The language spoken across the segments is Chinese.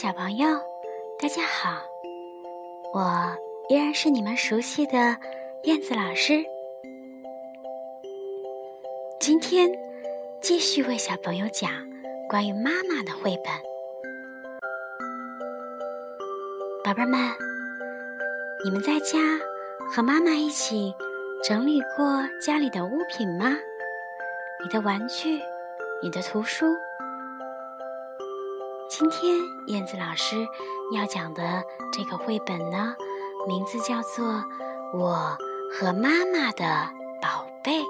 小朋友，大家好，我依然是你们熟悉的燕子老师。今天继续为小朋友讲关于妈妈的绘本。宝贝们，你们在家和妈妈一起整理过家里的物品吗？你的玩具，你的图书。今天燕子老师要讲的这个绘本呢，名字叫做《我和妈妈的宝贝》。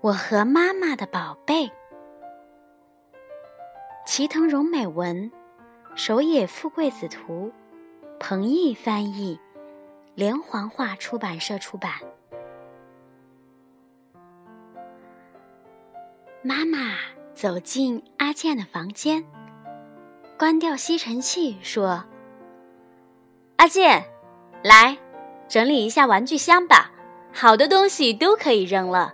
我和妈妈的宝贝，齐藤荣美文，首野富贵子图，彭毅翻译。连环画出版社出版。妈妈走进阿健的房间，关掉吸尘器，说：“阿健，来整理一下玩具箱吧，好的东西都可以扔了。”“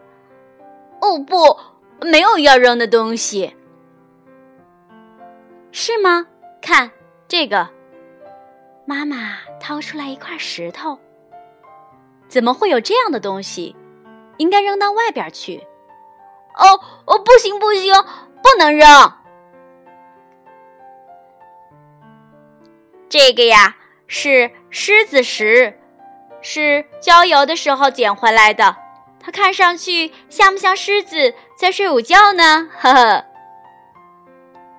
哦，不，没有要扔的东西。”“是吗？看这个。”妈妈掏出来一块石头，怎么会有这样的东西？应该扔到外边去。哦哦，不行不行，不能扔。这个呀是狮子石，是郊游的时候捡回来的。它看上去像不像狮子在睡午觉呢？呵呵，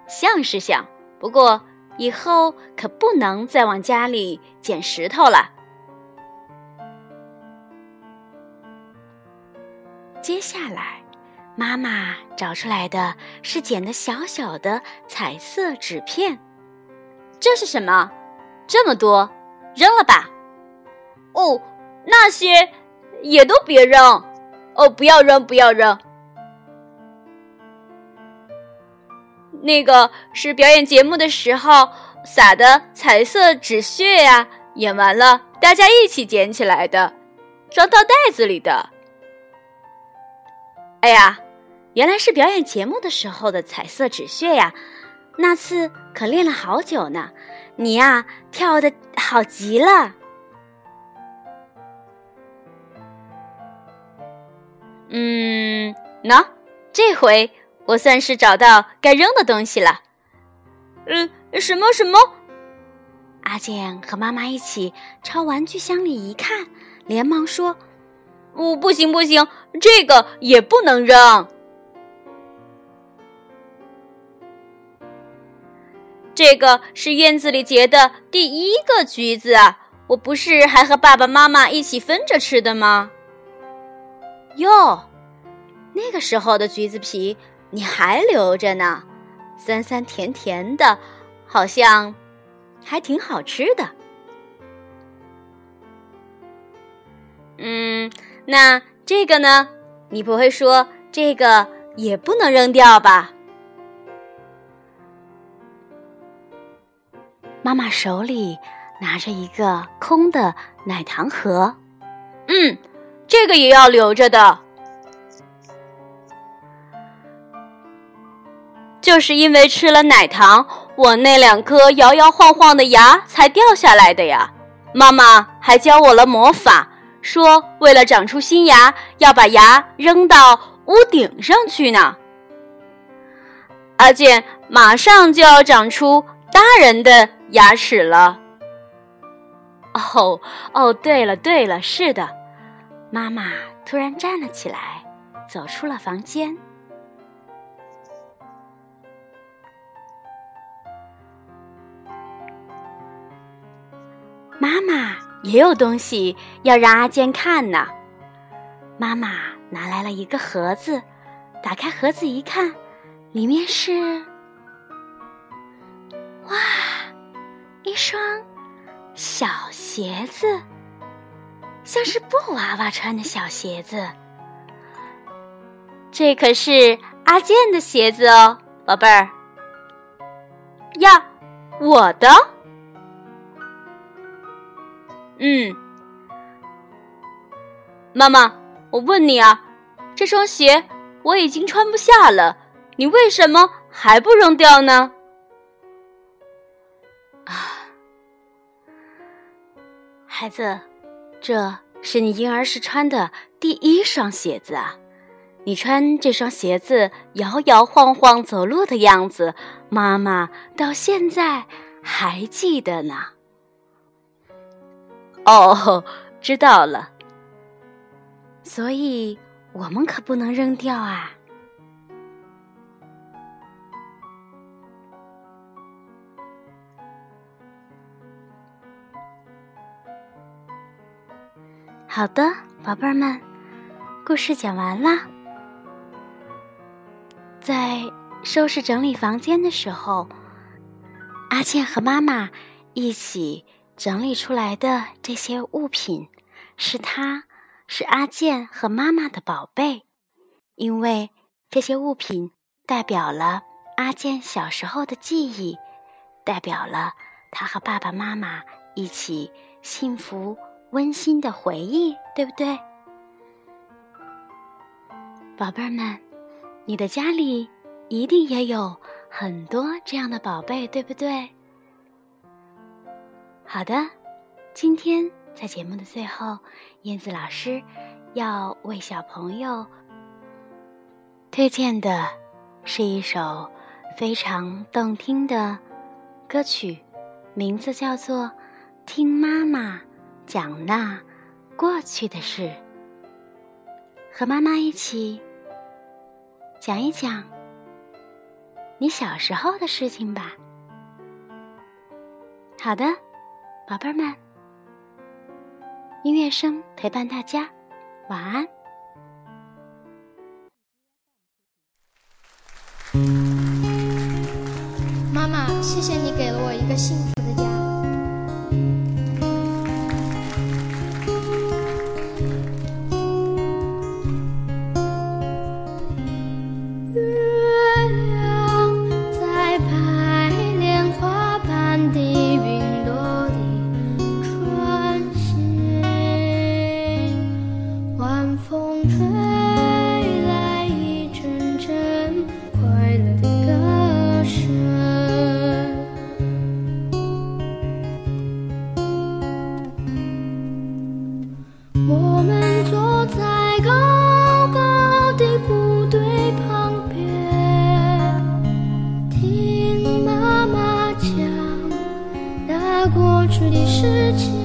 像是像，不过。以后可不能再往家里捡石头了。接下来，妈妈找出来的是剪的小小的彩色纸片。这是什么？这么多，扔了吧。哦，那些也都别扔。哦，不要扔，不要扔。那个是表演节目的时候撒的彩色纸屑呀，演完了大家一起捡起来的，装到袋子里的。哎呀，原来是表演节目的时候的彩色纸屑呀！那次可练了好久呢，你呀跳的好极了。嗯，喏，这回。我算是找到该扔的东西了。嗯，什么什么？阿健和妈妈一起朝玩具箱里一看，连忙说：“哦，不行，不行，这个也不能扔。这个是院子里结的第一个橘子！我不是还和爸爸妈妈一起分着吃的吗？哟，那个时候的橘子皮。”你还留着呢，酸酸甜甜的，好像还挺好吃的。嗯，那这个呢？你不会说这个也不能扔掉吧？妈妈手里拿着一个空的奶糖盒，嗯，这个也要留着的。就是因为吃了奶糖，我那两颗摇摇晃晃的牙才掉下来的呀。妈妈还教我了魔法，说为了长出新牙，要把牙扔到屋顶上去呢。阿健马上就要长出大人的牙齿了。哦哦，对了对了，是的。妈妈突然站了起来，走出了房间。妈妈也有东西要让阿健看呢。妈妈拿来了一个盒子，打开盒子一看，里面是哇，一双小鞋子，像是布娃娃穿的小鞋子。这可是阿健的鞋子哦，宝贝儿。呀，我的。嗯，妈妈，我问你啊，这双鞋我已经穿不下了，你为什么还不扔掉呢？啊，孩子，这是你婴儿时穿的第一双鞋子啊！你穿这双鞋子摇摇晃晃走路的样子，妈妈到现在还记得呢。哦，知道了。所以我们可不能扔掉啊！好的，宝贝儿们，故事讲完了。在收拾整理房间的时候，阿倩和妈妈一起整理出来的这些物品，是他。是阿健和妈妈的宝贝，因为这些物品代表了阿健小时候的记忆，代表了他和爸爸妈妈一起幸福温馨的回忆，对不对？宝贝儿们，你的家里一定也有很多这样的宝贝，对不对？好的，今天。在节目的最后，燕子老师要为小朋友推荐的是一首非常动听的歌曲，名字叫做《听妈妈讲那过去的事》，和妈妈一起讲一讲你小时候的事情吧。好的，宝贝儿们。音乐声陪伴大家，晚安。妈妈，谢谢你给了我一个幸福。吹来一阵阵快乐的歌声我们坐在高高的谷堆旁边听妈妈讲那过去的事情。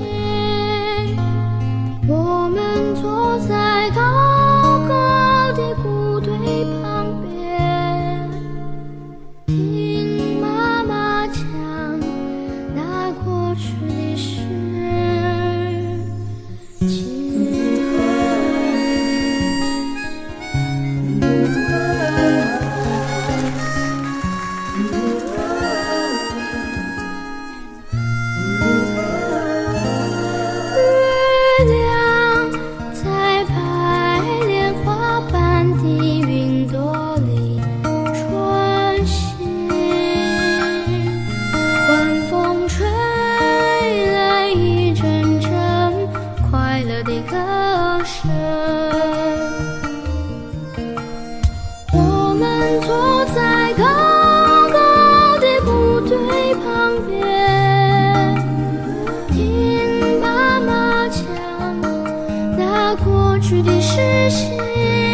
是。